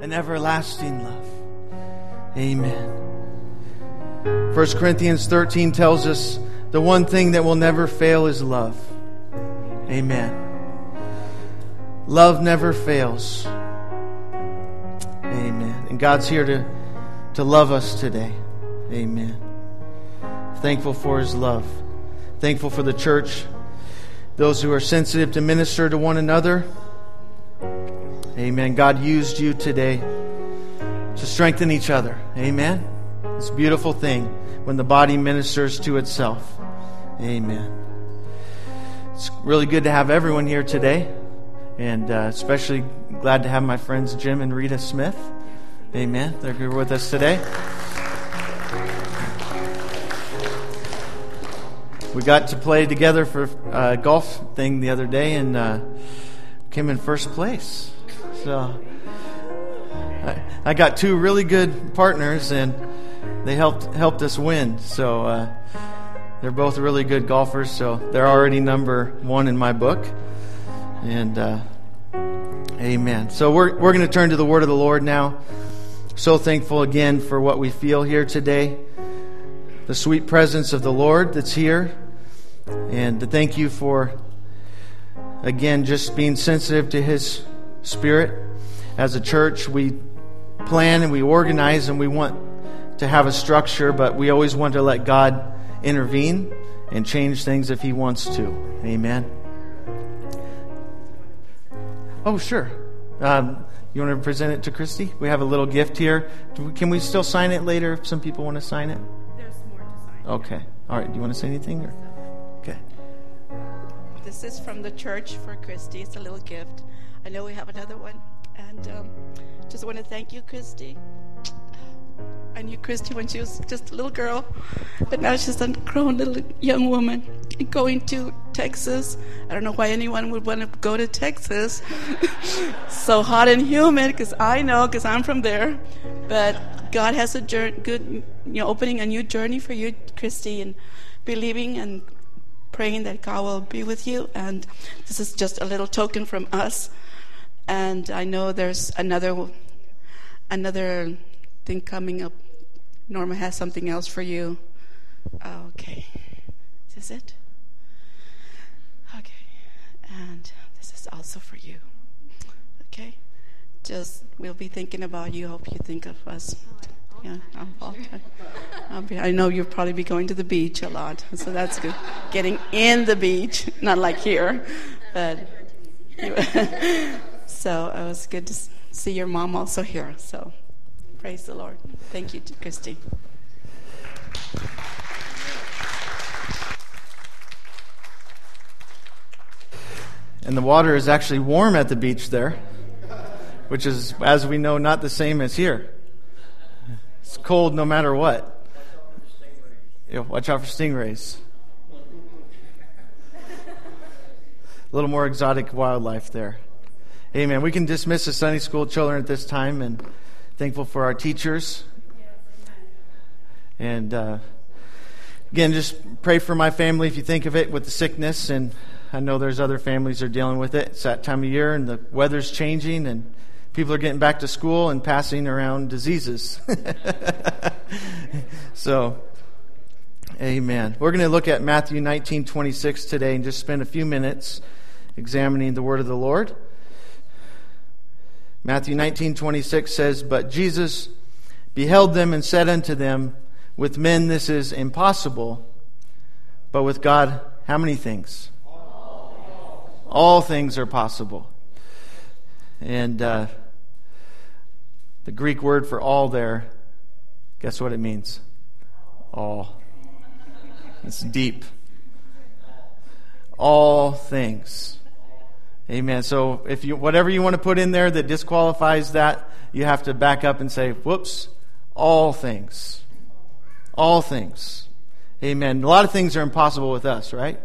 an everlasting love. Amen. 1 Corinthians 13 tells us the one thing that will never fail is love. Amen. Love never fails. Amen. And God's here to, to love us today. Amen. Thankful for his love. Thankful for the church. Those who are sensitive to minister to one another. Amen. God used you today to strengthen each other. Amen. It's a beautiful thing when the body ministers to itself. Amen. It's really good to have everyone here today, and uh, especially glad to have my friends Jim and Rita Smith. Amen. They're here with us today. We got to play together for a golf thing the other day and uh, came in first place. So I, I, got two really good partners, and they helped helped us win. So uh, they're both really good golfers. So they're already number one in my book. And uh, Amen. So we're we're going to turn to the Word of the Lord now. So thankful again for what we feel here today, the sweet presence of the Lord that's here, and to thank you for again just being sensitive to His Spirit. As a church, we plan and we organize and we want to have a structure, but we always want to let God intervene and change things if He wants to. Amen. Oh, sure. Um, you want to present it to Christy? We have a little gift here. Can we still sign it later if some people want to sign it? There's more to sign. Okay. All right. Do you want to say anything? Or? Okay. This is from the church for Christy. It's a little gift. I know we have another one. And um, just want to thank you, Christy. I knew Christy when she was just a little girl, but now she's a grown little young woman going to Texas. I don't know why anyone would want to go to Texas. so hot and humid, because I know, because I'm from there. But God has a journey, good, you know, opening a new journey for you, Christy, and believing and praying that God will be with you. And this is just a little token from us. And I know there's another, another thing coming up. Norma has something else for you. Okay. Is this it? Okay. And this is also for you. Okay? Just, we'll be thinking about you. Hope you think of us. Yeah, I'll, I'll be, I know you'll probably be going to the beach a lot, so that's good. Getting in the beach, not like here, but so it was good to see your mom also here. So praise the Lord. Thank you, Christy. And the water is actually warm at the beach there, which is, as we know, not the same as here. It's cold no matter what. Yeah, watch out for stingrays. A little more exotic wildlife there. Amen. We can dismiss the Sunday school children at this time and thankful for our teachers. And uh, again, just pray for my family if you think of it with the sickness. And I know there's other families are dealing with it. It's that time of year and the weather's changing and people are getting back to school and passing around diseases. so, amen. We're going to look at Matthew 19 26 today and just spend a few minutes examining the word of the Lord. Matthew 19:26 says, "But Jesus beheld them and said unto them, with men this is impossible, but with God how many things? All, things are possible." And uh, the Greek word for all there, guess what it means? All. It's deep. All things. Amen. So if you whatever you want to put in there that disqualifies that, you have to back up and say, "Whoops, all things." All things. Amen. A lot of things are impossible with us, right?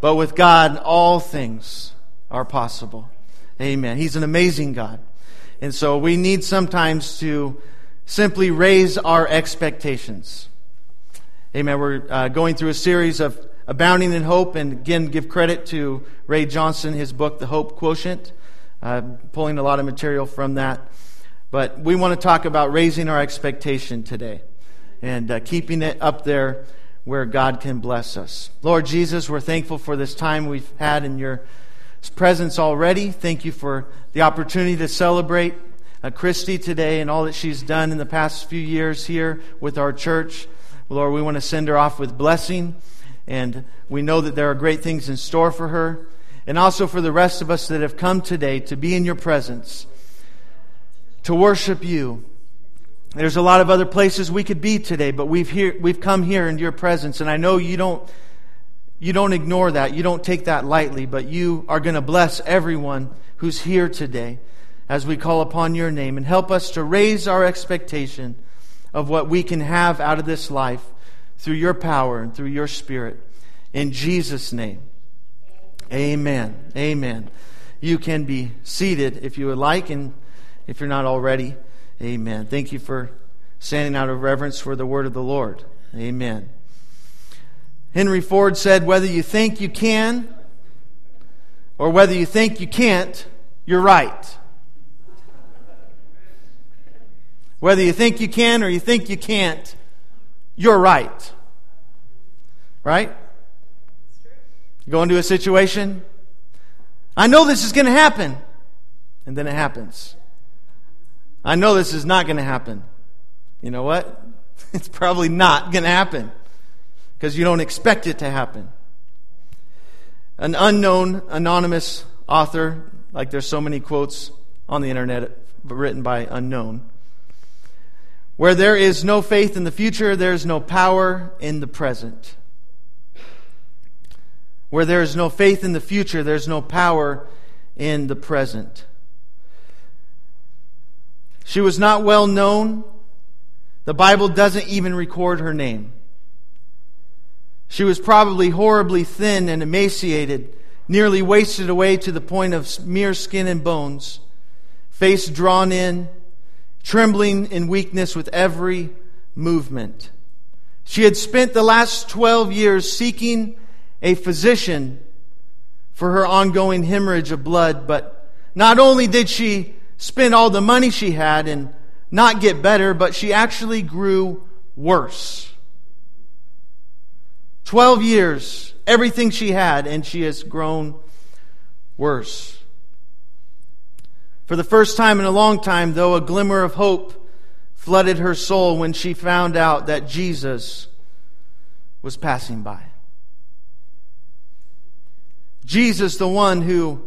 But with God, all things are possible. Amen. He's an amazing God. And so we need sometimes to simply raise our expectations. Amen. We're uh, going through a series of Abounding in Hope, and again, give credit to Ray Johnson, his book, The Hope Quotient. uh, pulling a lot of material from that. But we want to talk about raising our expectation today and uh, keeping it up there where God can bless us. Lord Jesus, we're thankful for this time we've had in your presence already. Thank you for the opportunity to celebrate uh, Christy today and all that she's done in the past few years here with our church. Lord, we want to send her off with blessing, and we know that there are great things in store for her, and also for the rest of us that have come today to be in your presence, to worship you. There's a lot of other places we could be today, but we've here we've come here in your presence, and I know you don't you don't ignore that. You don't take that lightly, but you are going to bless everyone who's here today as we call upon your name and help us to raise our expectation of what we can have out of this life through your power and through your spirit. In Jesus' name. Amen. Amen. You can be seated if you would like, and if you're not already, amen. Thank you for standing out of reverence for the word of the Lord. Amen. Henry Ford said, Whether you think you can or whether you think you can't, you're right. Whether you think you can or you think you can't, you're right. Right? You go into a situation, I know this is going to happen, and then it happens. I know this is not going to happen. You know what? It's probably not going to happen because you don't expect it to happen. An unknown, anonymous author, like there's so many quotes on the internet written by unknown, where there is no faith in the future, there is no power in the present. Where there is no faith in the future, there's no power in the present. She was not well known. The Bible doesn't even record her name. She was probably horribly thin and emaciated, nearly wasted away to the point of mere skin and bones, face drawn in, trembling in weakness with every movement. She had spent the last 12 years seeking a physician for her ongoing hemorrhage of blood, but not only did she spend all the money she had and not get better, but she actually grew worse. 12 years, everything she had, and she has grown worse. For the first time in a long time, though, a glimmer of hope flooded her soul when she found out that Jesus was passing by. Jesus, the one who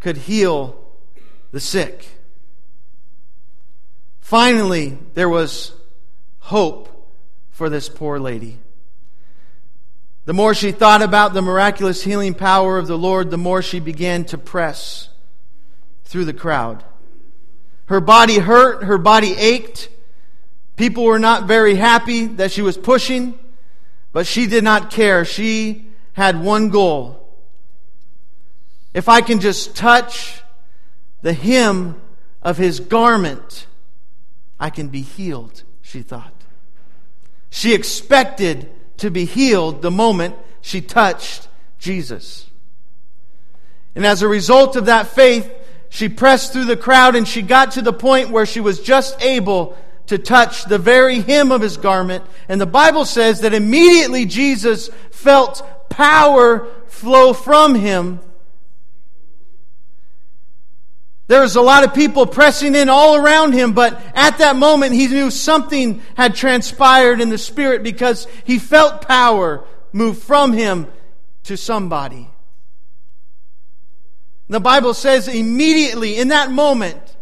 could heal the sick. Finally, there was hope for this poor lady. The more she thought about the miraculous healing power of the Lord, the more she began to press through the crowd. Her body hurt, her body ached. People were not very happy that she was pushing, but she did not care. She had one goal. If I can just touch the hem of his garment, I can be healed, she thought. She expected to be healed the moment she touched Jesus. And as a result of that faith, she pressed through the crowd and she got to the point where she was just able to touch the very hem of his garment. And the Bible says that immediately Jesus felt power flow from him. There was a lot of people pressing in all around him, but at that moment he knew something had transpired in the Spirit because he felt power move from him to somebody. The Bible says immediately in that moment,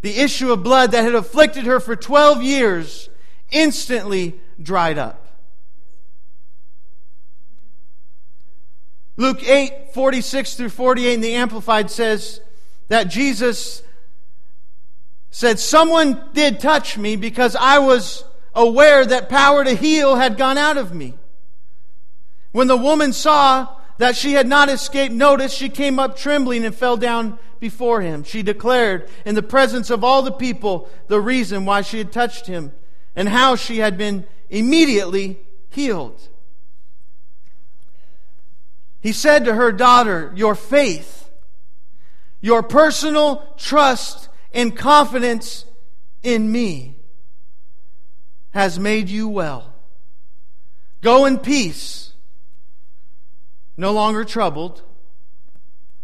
the issue of blood that had afflicted her for 12 years instantly dried up. Luke 8, 46 through 48 in the Amplified says that Jesus said, Someone did touch me because I was aware that power to heal had gone out of me. When the woman saw that she had not escaped notice, she came up trembling and fell down before him. She declared in the presence of all the people the reason why she had touched him and how she had been immediately healed. He said to her daughter, Your faith, your personal trust and confidence in me has made you well. Go in peace, no longer troubled,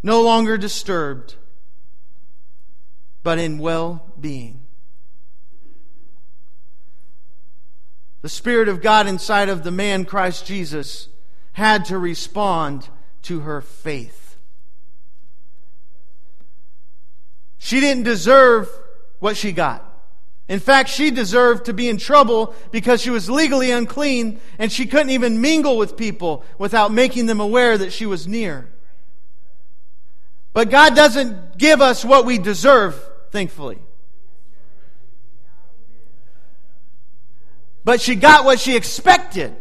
no longer disturbed, but in well being. The Spirit of God inside of the man Christ Jesus had to respond to her faith. She didn't deserve what she got. In fact, she deserved to be in trouble because she was legally unclean and she couldn't even mingle with people without making them aware that she was near. But God doesn't give us what we deserve, thankfully. But she got what she expected.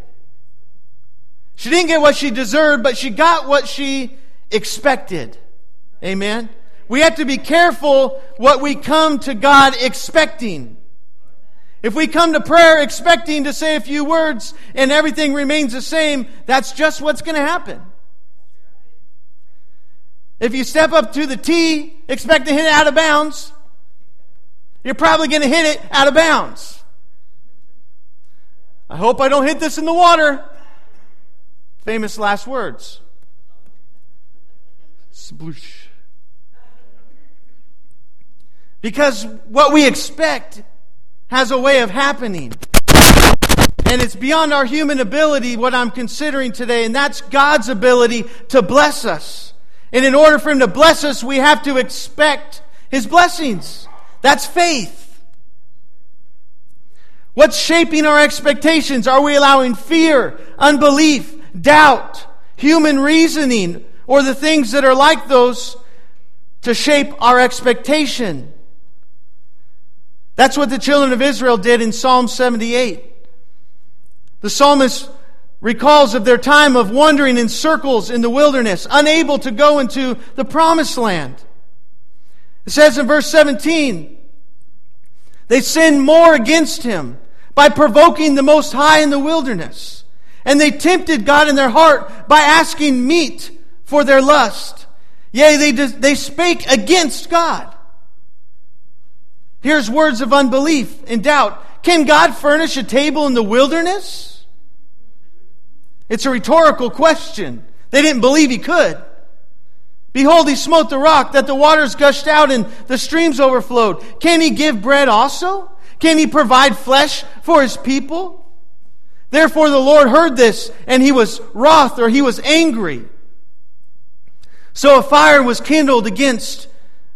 She didn't get what she deserved, but she got what she expected. Amen. We have to be careful what we come to God expecting. If we come to prayer expecting to say a few words and everything remains the same, that's just what's going to happen. If you step up to the tee, expect to hit it out of bounds, you're probably going to hit it out of bounds. I hope I don't hit this in the water. Famous last words. Sploosh. Because what we expect has a way of happening. And it's beyond our human ability, what I'm considering today, and that's God's ability to bless us. And in order for Him to bless us, we have to expect His blessings. That's faith. What's shaping our expectations? Are we allowing fear, unbelief, doubt, human reasoning, or the things that are like those to shape our expectation? That's what the children of Israel did in Psalm 78. The psalmist recalls of their time of wandering in circles in the wilderness, unable to go into the promised land. It says in verse 17, they sinned more against him by provoking the Most High in the wilderness. And they tempted God in their heart by asking meat for their lust. Yea, they, they spake against God. Here's words of unbelief and doubt. Can God furnish a table in the wilderness? It's a rhetorical question. They didn't believe he could. Behold, he smote the rock that the waters gushed out and the streams overflowed. Can he give bread also? Can he provide flesh for his people? Therefore the Lord heard this and he was wroth or he was angry. So a fire was kindled against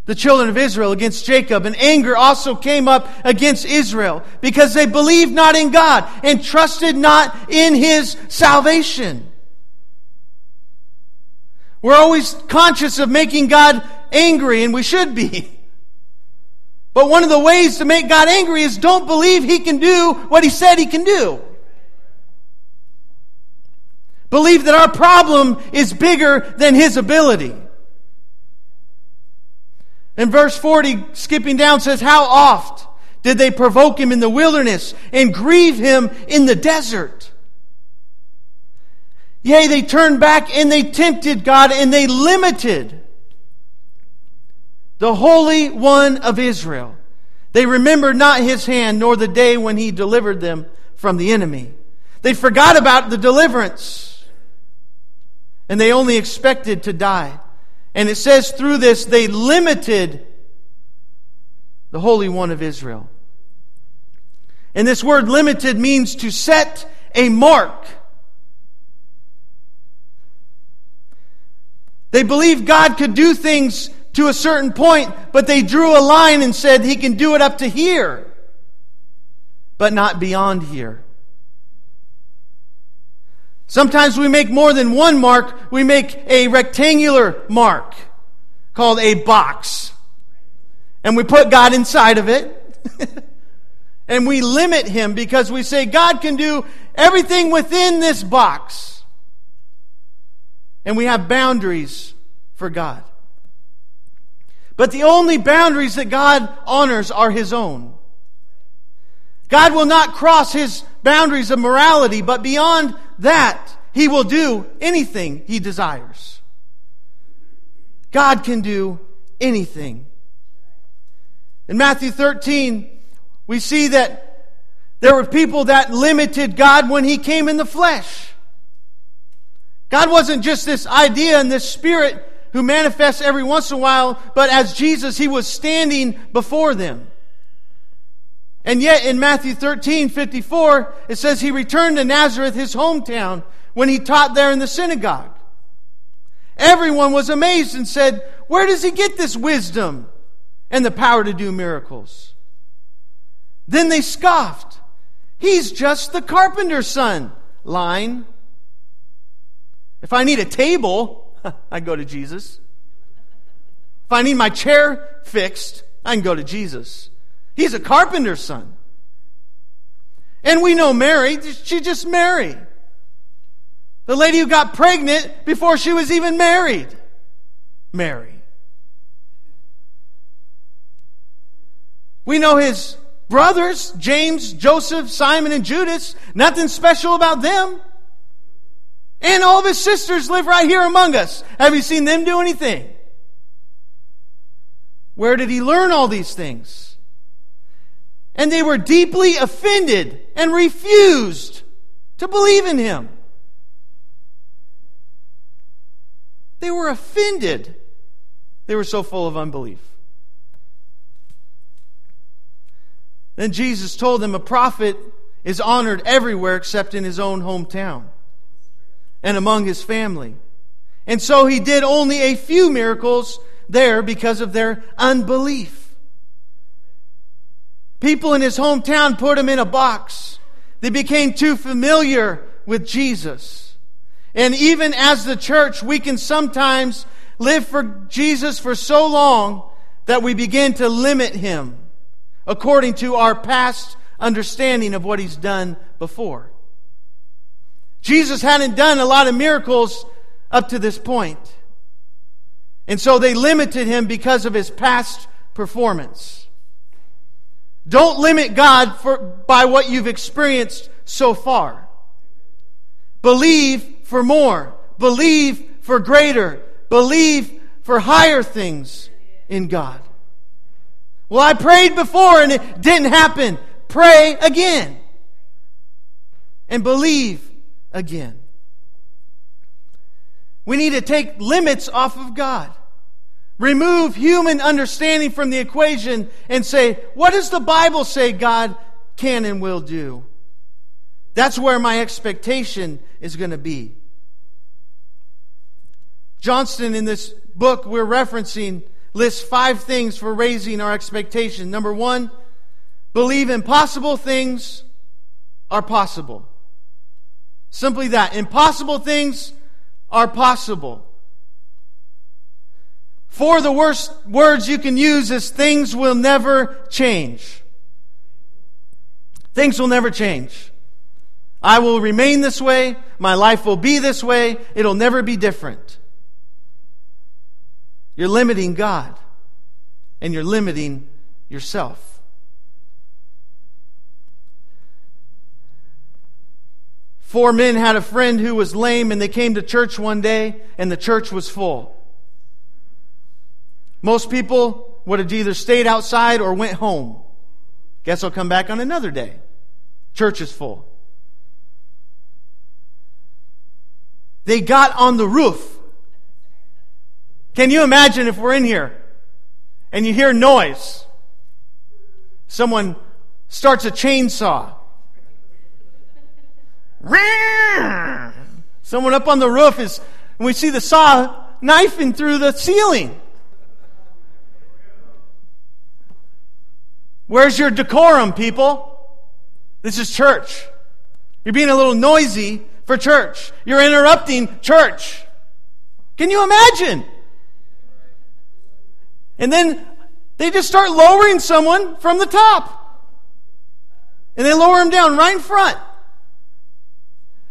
the children of Israel against Jacob, and anger also came up against Israel because they believed not in God and trusted not in his salvation. We're always conscious of making God angry, and we should be. But one of the ways to make God angry is don't believe he can do what he said he can do. Believe that our problem is bigger than his ability. In verse 40, skipping down, says, How oft did they provoke him in the wilderness and grieve him in the desert? Yea, they turned back and they tempted God and they limited the Holy One of Israel. They remembered not his hand nor the day when he delivered them from the enemy. They forgot about the deliverance and they only expected to die. And it says through this, they limited the Holy One of Israel. And this word limited means to set a mark. They believed God could do things to a certain point, but they drew a line and said he can do it up to here, but not beyond here. Sometimes we make more than one mark, we make a rectangular mark called a box. And we put God inside of it. and we limit him because we say God can do everything within this box. And we have boundaries for God. But the only boundaries that God honors are his own. God will not cross his boundaries of morality, but beyond that, he will do anything he desires. God can do anything. In Matthew 13, we see that there were people that limited God when He came in the flesh. God wasn't just this idea and this spirit who manifests every once in a while, but as Jesus, He was standing before them. And yet in Matthew 13, 54, it says he returned to Nazareth, his hometown, when he taught there in the synagogue. Everyone was amazed and said, Where does he get this wisdom and the power to do miracles? Then they scoffed. He's just the carpenter's son. Line. If I need a table, I go to Jesus. If I need my chair fixed, I can go to Jesus. He's a carpenter's son. And we know Mary, she just Mary. The lady who got pregnant before she was even married. Mary. We know his brothers, James, Joseph, Simon, and Judas. Nothing special about them. And all of his sisters live right here among us. Have you seen them do anything? Where did he learn all these things? And they were deeply offended and refused to believe in him. They were offended. They were so full of unbelief. Then Jesus told them a prophet is honored everywhere except in his own hometown and among his family. And so he did only a few miracles there because of their unbelief. People in his hometown put him in a box. They became too familiar with Jesus. And even as the church, we can sometimes live for Jesus for so long that we begin to limit him according to our past understanding of what he's done before. Jesus hadn't done a lot of miracles up to this point. And so they limited him because of his past performance. Don't limit God for, by what you've experienced so far. Believe for more. Believe for greater. Believe for higher things in God. Well, I prayed before and it didn't happen. Pray again. And believe again. We need to take limits off of God. Remove human understanding from the equation and say, what does the Bible say God can and will do? That's where my expectation is going to be. Johnson, in this book we're referencing, lists five things for raising our expectation. Number one, believe impossible things are possible. Simply that. Impossible things are possible. Four of the worst words you can use is things will never change. Things will never change. I will remain this way. My life will be this way. It'll never be different. You're limiting God and you're limiting yourself. Four men had a friend who was lame, and they came to church one day, and the church was full. Most people would have either stayed outside or went home. Guess I'll come back on another day. Church is full. They got on the roof can you imagine if we're in here and you hear noise? Someone starts a chainsaw. Someone up on the roof is, and we see the saw knifing through the ceiling. Where's your decorum, people? This is church. You're being a little noisy for church. You're interrupting church. Can you imagine? And then they just start lowering someone from the top. And they lower him down right in front.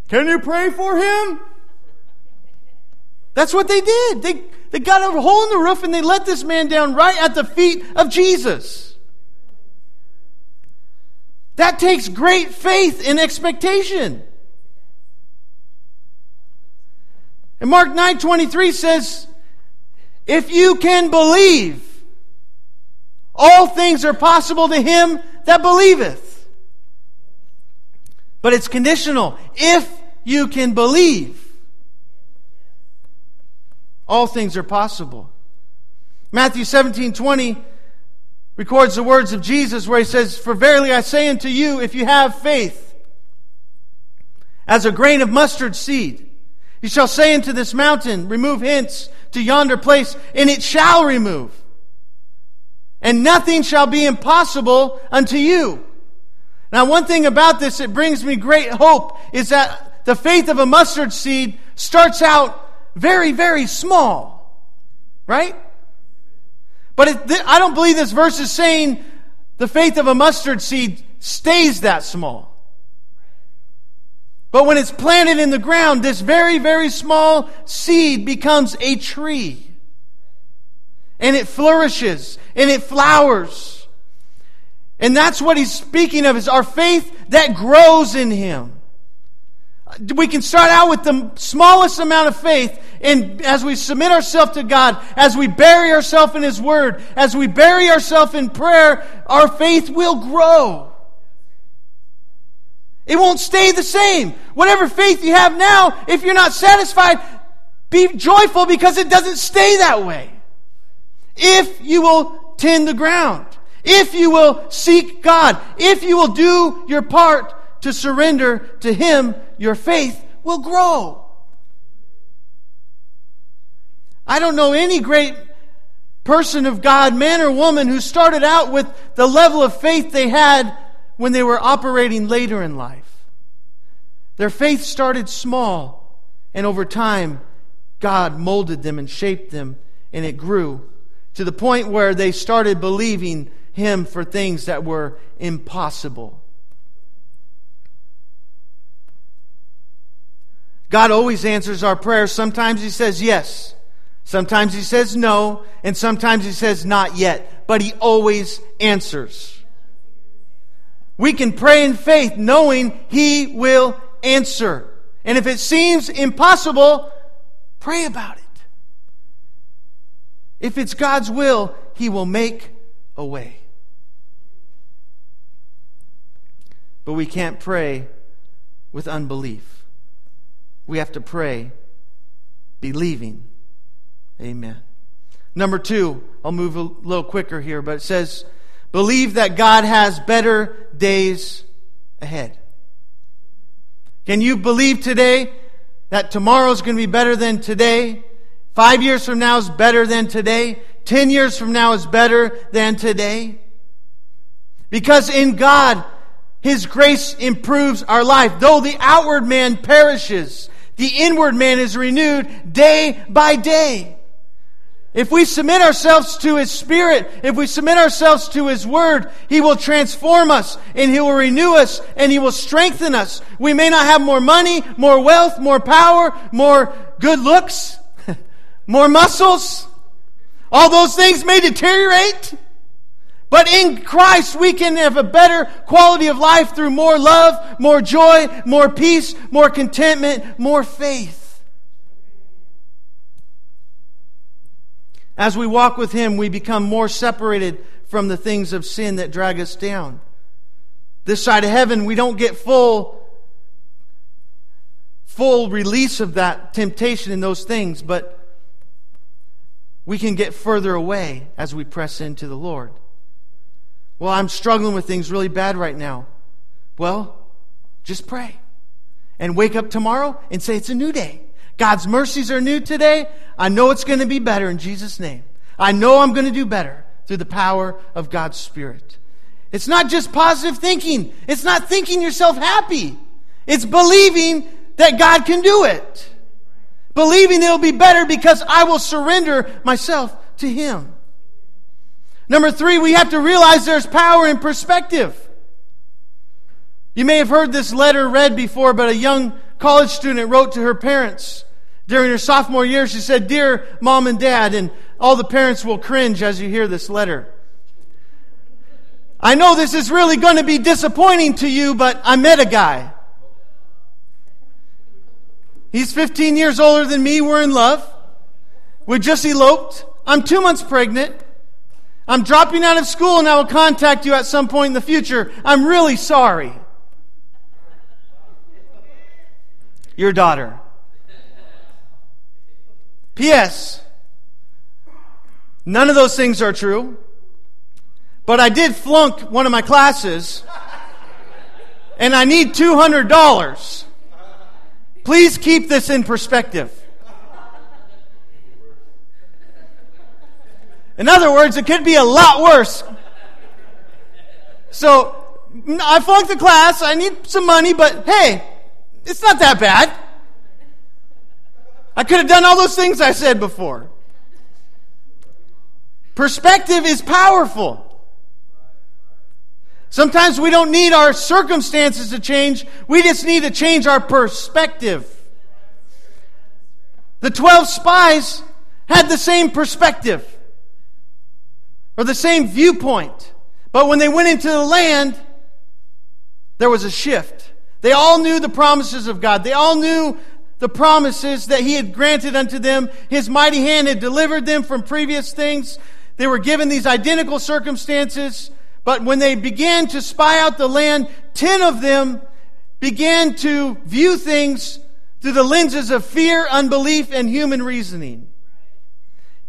Can you pray for him? That's what they did. They, they got a hole in the roof and they let this man down right at the feet of Jesus. That takes great faith and expectation. And Mark 9:23 says, If you can believe, all things are possible to him that believeth. But it's conditional. If you can believe, all things are possible. Matthew 17 20 records the words of Jesus where he says, For verily I say unto you, if you have faith as a grain of mustard seed, you shall say unto this mountain, Remove hence to yonder place, and it shall remove. And nothing shall be impossible unto you. Now, one thing about this that brings me great hope is that the faith of a mustard seed starts out very, very small. Right? But it, th- I don't believe this verse is saying the faith of a mustard seed stays that small. But when it's planted in the ground, this very, very small seed becomes a tree. And it flourishes and it flowers. And that's what he's speaking of is our faith that grows in him. We can start out with the smallest amount of faith, and as we submit ourselves to God, as we bury ourselves in His Word, as we bury ourselves in prayer, our faith will grow. It won't stay the same. Whatever faith you have now, if you're not satisfied, be joyful because it doesn't stay that way. If you will tend the ground, if you will seek God, if you will do your part to surrender to Him, your faith will grow. I don't know any great person of God, man or woman, who started out with the level of faith they had when they were operating later in life. Their faith started small, and over time, God molded them and shaped them, and it grew to the point where they started believing Him for things that were impossible. God always answers our prayers. Sometimes He says yes. Sometimes He says no. And sometimes He says not yet. But He always answers. We can pray in faith knowing He will answer. And if it seems impossible, pray about it. If it's God's will, He will make a way. But we can't pray with unbelief. We have to pray believing. Amen. Number two, I'll move a little quicker here, but it says, believe that God has better days ahead. Can you believe today that tomorrow is going to be better than today? Five years from now is better than today? Ten years from now is better than today? Because in God, His grace improves our life. Though the outward man perishes, the inward man is renewed day by day. If we submit ourselves to His Spirit, if we submit ourselves to His Word, He will transform us and He will renew us and He will strengthen us. We may not have more money, more wealth, more power, more good looks, more muscles. All those things may deteriorate. But in Christ, we can have a better quality of life through more love, more joy, more peace, more contentment, more faith. As we walk with Him, we become more separated from the things of sin that drag us down. This side of heaven, we don't get full, full release of that temptation and those things, but we can get further away as we press into the Lord. Well, I'm struggling with things really bad right now. Well, just pray. And wake up tomorrow and say it's a new day. God's mercies are new today. I know it's going to be better in Jesus' name. I know I'm going to do better through the power of God's Spirit. It's not just positive thinking. It's not thinking yourself happy. It's believing that God can do it. Believing it'll be better because I will surrender myself to Him. Number three, we have to realize there's power in perspective. You may have heard this letter read before, but a young college student wrote to her parents during her sophomore year. She said, Dear mom and dad, and all the parents will cringe as you hear this letter. I know this is really going to be disappointing to you, but I met a guy. He's 15 years older than me. We're in love. We just eloped. I'm two months pregnant. I'm dropping out of school and I will contact you at some point in the future. I'm really sorry. Your daughter. P.S. None of those things are true. But I did flunk one of my classes and I need $200. Please keep this in perspective. In other words, it could be a lot worse. So, I flunked the class. I need some money, but hey, it's not that bad. I could have done all those things I said before. Perspective is powerful. Sometimes we don't need our circumstances to change. We just need to change our perspective. The 12 spies had the same perspective or the same viewpoint. But when they went into the land, there was a shift. They all knew the promises of God. They all knew the promises that He had granted unto them. His mighty hand had delivered them from previous things. They were given these identical circumstances. But when they began to spy out the land, ten of them began to view things through the lenses of fear, unbelief, and human reasoning.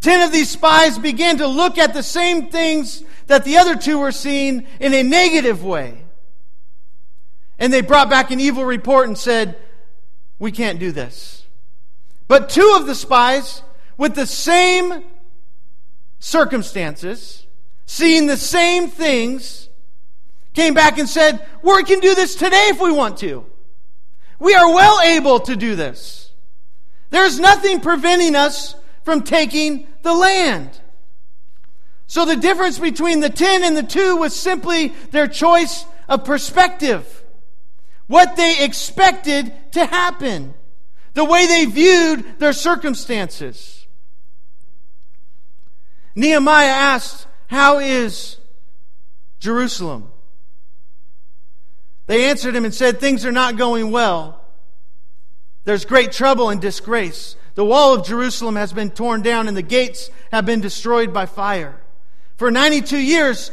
Ten of these spies began to look at the same things that the other two were seeing in a negative way. And they brought back an evil report and said, We can't do this. But two of the spies, with the same circumstances, seeing the same things, came back and said, We can do this today if we want to. We are well able to do this. There's nothing preventing us from taking the land. So the difference between the 10 and the 2 was simply their choice of perspective. What they expected to happen. The way they viewed their circumstances. Nehemiah asked, How is Jerusalem? They answered him and said, Things are not going well. There's great trouble and disgrace. The wall of Jerusalem has been torn down and the gates have been destroyed by fire. For 92 years,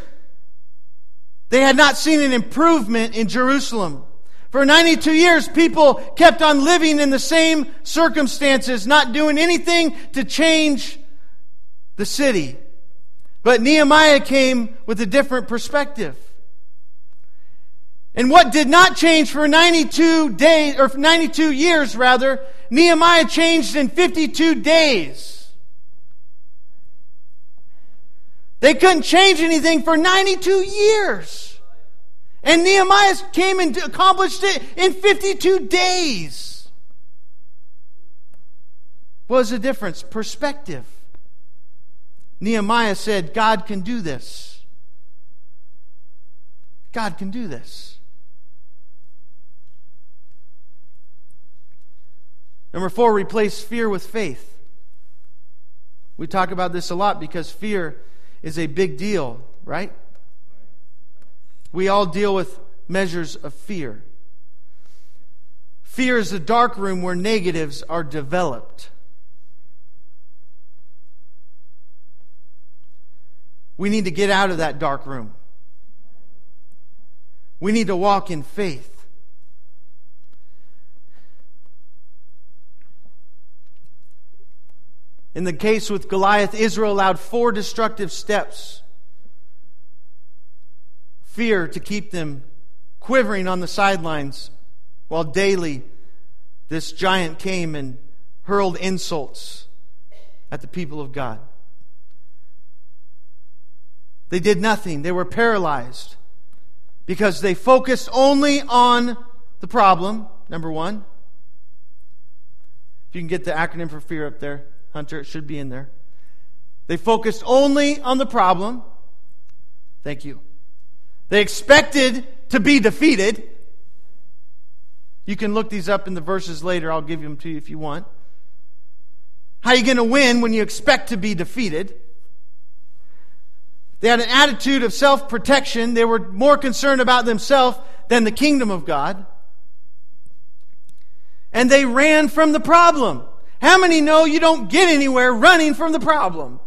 they had not seen an improvement in Jerusalem. For 92 years, people kept on living in the same circumstances, not doing anything to change the city. But Nehemiah came with a different perspective. And what did not change for 92 days, or 92 years rather, Nehemiah changed in 52 days. They couldn't change anything for 92 years. And Nehemiah came and accomplished it in 52 days. What was the difference? Perspective. Nehemiah said, God can do this. God can do this. Number four, replace fear with faith. We talk about this a lot because fear is a big deal, right? We all deal with measures of fear. Fear is the dark room where negatives are developed. We need to get out of that dark room. We need to walk in faith. In the case with Goliath, Israel allowed four destructive steps fear to keep them quivering on the sidelines, while daily this giant came and hurled insults at the people of God. They did nothing, they were paralyzed because they focused only on the problem, number one. If you can get the acronym for fear up there. Hunter, it should be in there. They focused only on the problem. Thank you. They expected to be defeated. You can look these up in the verses later. I'll give them to you if you want. How are you going to win when you expect to be defeated? They had an attitude of self protection. They were more concerned about themselves than the kingdom of God. And they ran from the problem. How many know you don't get anywhere running from the problem?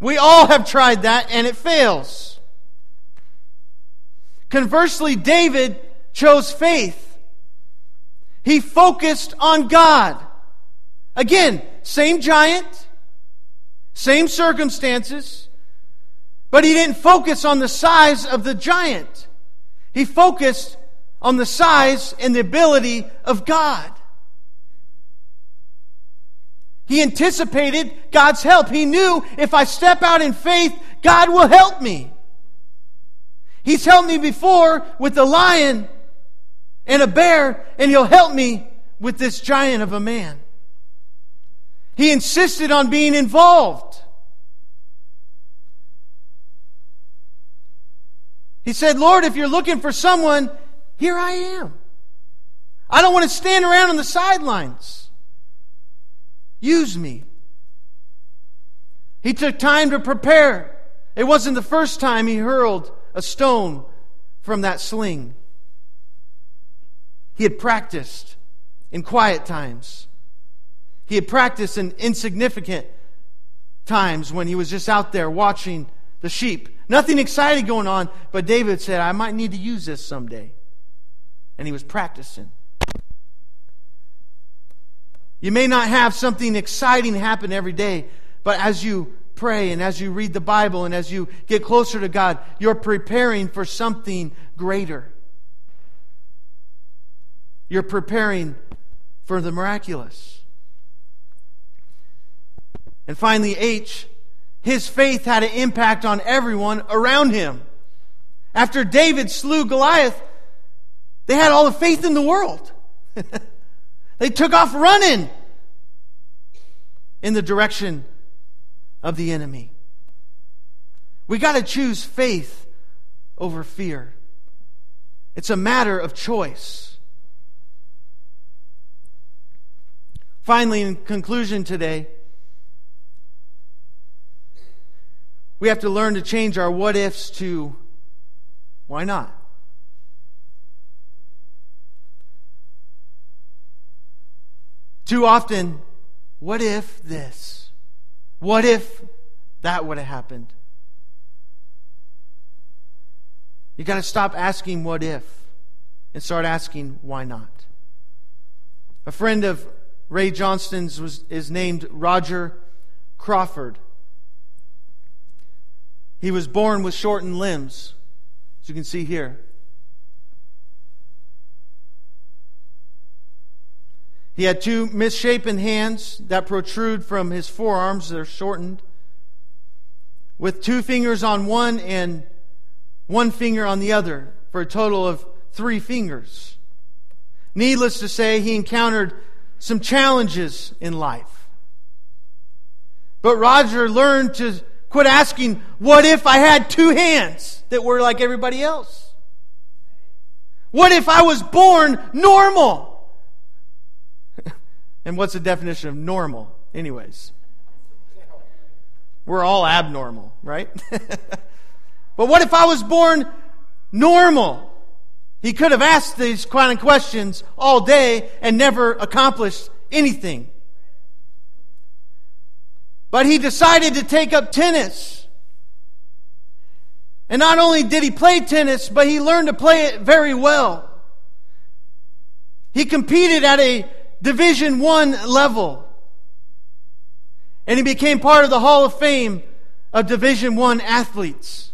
We all have tried that and it fails. Conversely, David chose faith. He focused on God. Again, same giant, same circumstances, but he didn't focus on the size of the giant. He focused on the size and the ability of God. He anticipated God's help. He knew if I step out in faith, God will help me. He's helped me before with a lion and a bear, and He'll help me with this giant of a man. He insisted on being involved. He said, Lord, if you're looking for someone, here I am. I don't want to stand around on the sidelines. Use me. He took time to prepare. It wasn't the first time he hurled a stone from that sling. He had practiced in quiet times. He had practiced in insignificant times when he was just out there watching the sheep. Nothing exciting going on, but David said, I might need to use this someday. And he was practicing. You may not have something exciting happen every day, but as you pray and as you read the Bible and as you get closer to God, you're preparing for something greater. You're preparing for the miraculous. And finally, H, his faith had an impact on everyone around him. After David slew Goliath, they had all the faith in the world. they took off running in the direction of the enemy. We got to choose faith over fear. It's a matter of choice. Finally, in conclusion today, we have to learn to change our what ifs to why not? Too often, what if this? What if that would have happened? You got to stop asking what if and start asking why not. A friend of Ray Johnston's was, is named Roger Crawford. He was born with shortened limbs, as you can see here. He had two misshapen hands that protrude from his forearms, they're shortened, with two fingers on one and one finger on the other, for a total of three fingers. Needless to say, he encountered some challenges in life. But Roger learned to quit asking, What if I had two hands that were like everybody else? What if I was born normal? And what's the definition of normal, anyways? We're all abnormal, right? but what if I was born normal? He could have asked these kind of questions all day and never accomplished anything. But he decided to take up tennis. And not only did he play tennis, but he learned to play it very well. He competed at a Division 1 level. And he became part of the Hall of Fame of Division 1 athletes.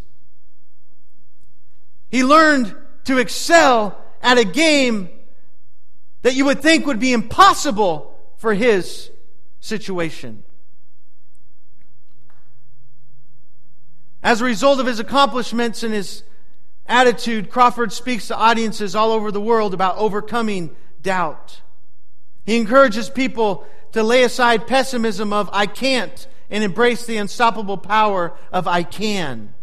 He learned to excel at a game that you would think would be impossible for his situation. As a result of his accomplishments and his attitude, Crawford speaks to audiences all over the world about overcoming doubt. He encourages people to lay aside pessimism of I can't and embrace the unstoppable power of I can.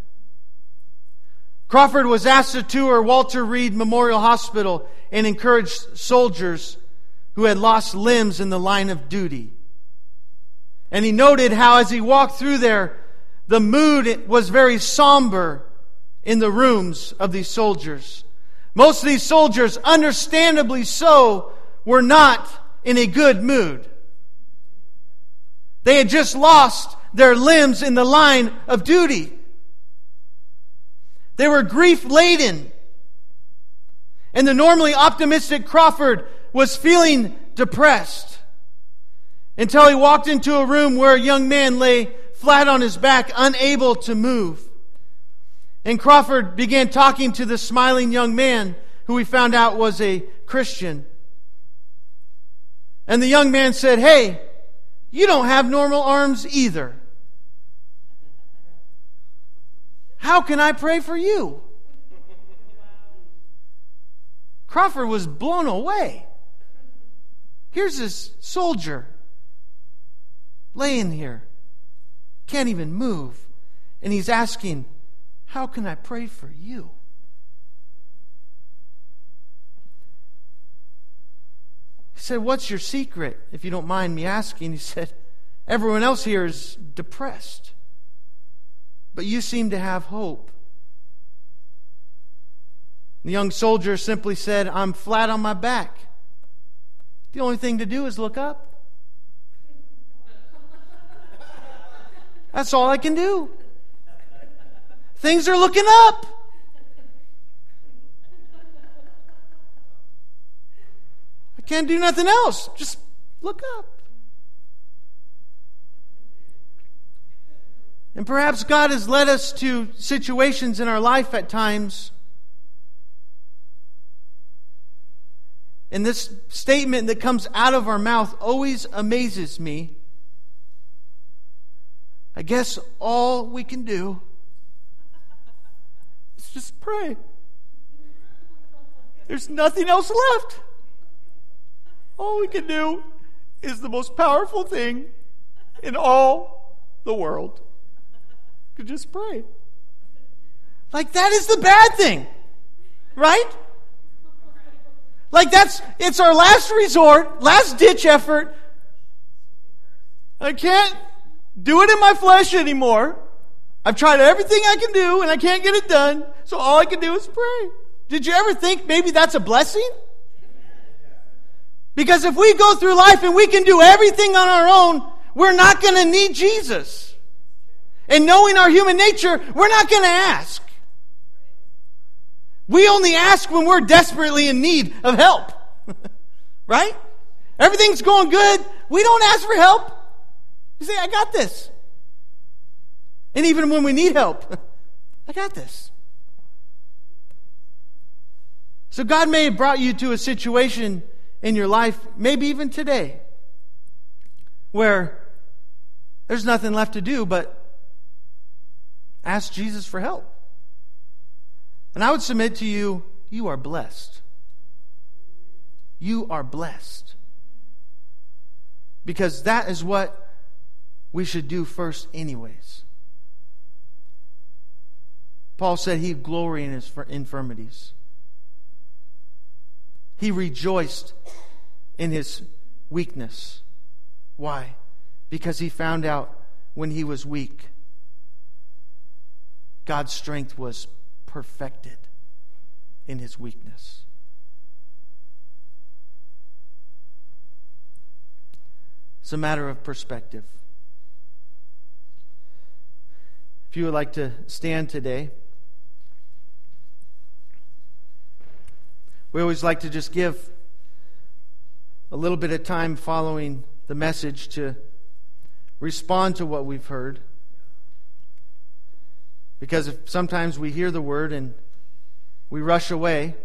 Crawford was asked to tour Walter Reed Memorial Hospital and encouraged soldiers who had lost limbs in the line of duty. And he noted how, as he walked through there, the mood was very somber in the rooms of these soldiers. Most of these soldiers, understandably so, were not in a good mood. They had just lost their limbs in the line of duty. They were grief laden. And the normally optimistic Crawford was feeling depressed until he walked into a room where a young man lay flat on his back, unable to move. And Crawford began talking to the smiling young man who we found out was a Christian. And the young man said, Hey, you don't have normal arms either. How can I pray for you? Crawford was blown away. Here's this soldier laying here, can't even move, and he's asking, How can I pray for you? He said, What's your secret, if you don't mind me asking? He said, Everyone else here is depressed, but you seem to have hope. The young soldier simply said, I'm flat on my back. The only thing to do is look up. That's all I can do. Things are looking up. Can't do nothing else. Just look up. And perhaps God has led us to situations in our life at times. And this statement that comes out of our mouth always amazes me. I guess all we can do is just pray. There's nothing else left. All we can do is the most powerful thing in all the world. to just pray. Like that is the bad thing. Right? Like that's it's our last resort, last ditch effort. I can't do it in my flesh anymore. I've tried everything I can do and I can't get it done. So all I can do is pray. Did you ever think maybe that's a blessing? Because if we go through life and we can do everything on our own, we're not going to need Jesus. And knowing our human nature, we're not going to ask. We only ask when we're desperately in need of help. right? Everything's going good. We don't ask for help. You say, I got this. And even when we need help, I got this. So God may have brought you to a situation in your life, maybe even today, where there's nothing left to do but ask Jesus for help. And I would submit to you, you are blessed. You are blessed. Because that is what we should do first, anyways. Paul said he'd glory in his infirmities. He rejoiced in his weakness. Why? Because he found out when he was weak, God's strength was perfected in his weakness. It's a matter of perspective. If you would like to stand today. We always like to just give a little bit of time following the message to respond to what we've heard. Because if sometimes we hear the word and we rush away,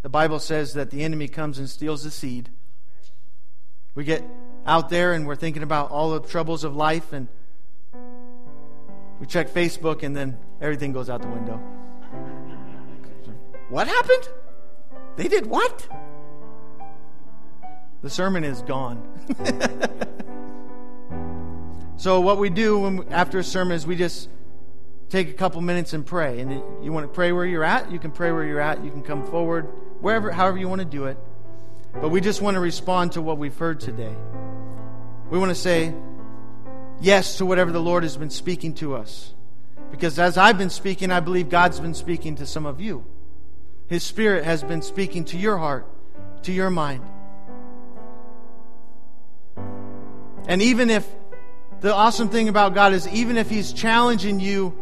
the Bible says that the enemy comes and steals the seed. We get out there and we're thinking about all the troubles of life and we check Facebook and then everything goes out the window. What happened? They did what? The sermon is gone. so, what we do when, after a sermon is we just take a couple minutes and pray. And you want to pray where you're at, you can pray where you're at. You can come forward, wherever, however you want to do it. But we just want to respond to what we've heard today. We want to say yes to whatever the Lord has been speaking to us. Because as I've been speaking, I believe God's been speaking to some of you. His Spirit has been speaking to your heart, to your mind. And even if the awesome thing about God is even if He's challenging you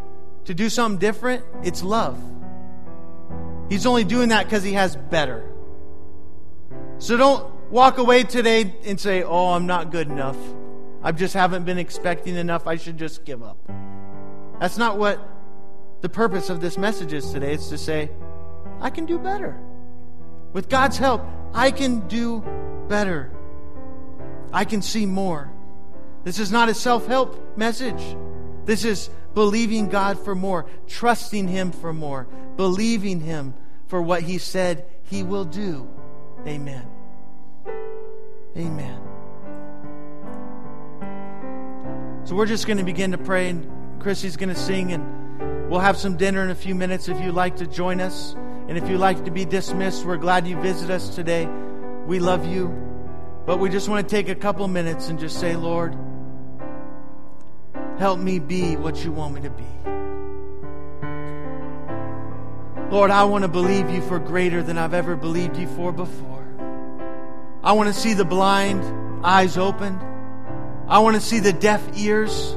to do something different, it's love. He's only doing that because He has better. So don't walk away today and say, Oh, I'm not good enough. I just haven't been expecting enough. I should just give up. That's not what the purpose of this message is today. It's to say, I can do better. With God's help, I can do better. I can see more. This is not a self help message. This is believing God for more, trusting Him for more, believing Him for what He said He will do. Amen. Amen. So we're just going to begin to pray, and Chrissy's going to sing, and we'll have some dinner in a few minutes if you'd like to join us. And if you'd like to be dismissed, we're glad you visit us today. We love you. But we just want to take a couple minutes and just say, Lord, help me be what you want me to be. Lord, I want to believe you for greater than I've ever believed you for before. I want to see the blind eyes opened. I want to see the deaf ears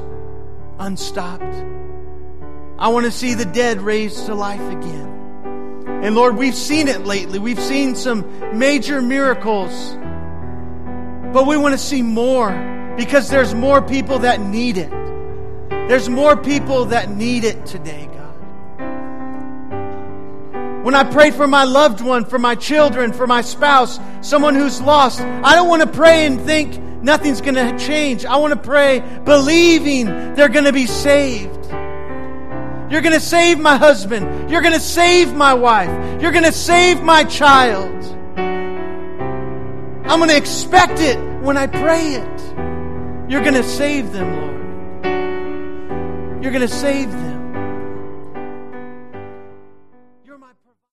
unstopped. I want to see the dead raised to life again. And Lord, we've seen it lately. We've seen some major miracles. But we want to see more because there's more people that need it. There's more people that need it today, God. When I pray for my loved one, for my children, for my spouse, someone who's lost, I don't want to pray and think nothing's going to change. I want to pray believing they're going to be saved. You're going to save my husband. You're going to save my wife. You're going to save my child. I'm going to expect it when I pray it. You're going to save them, Lord. You're going to save them.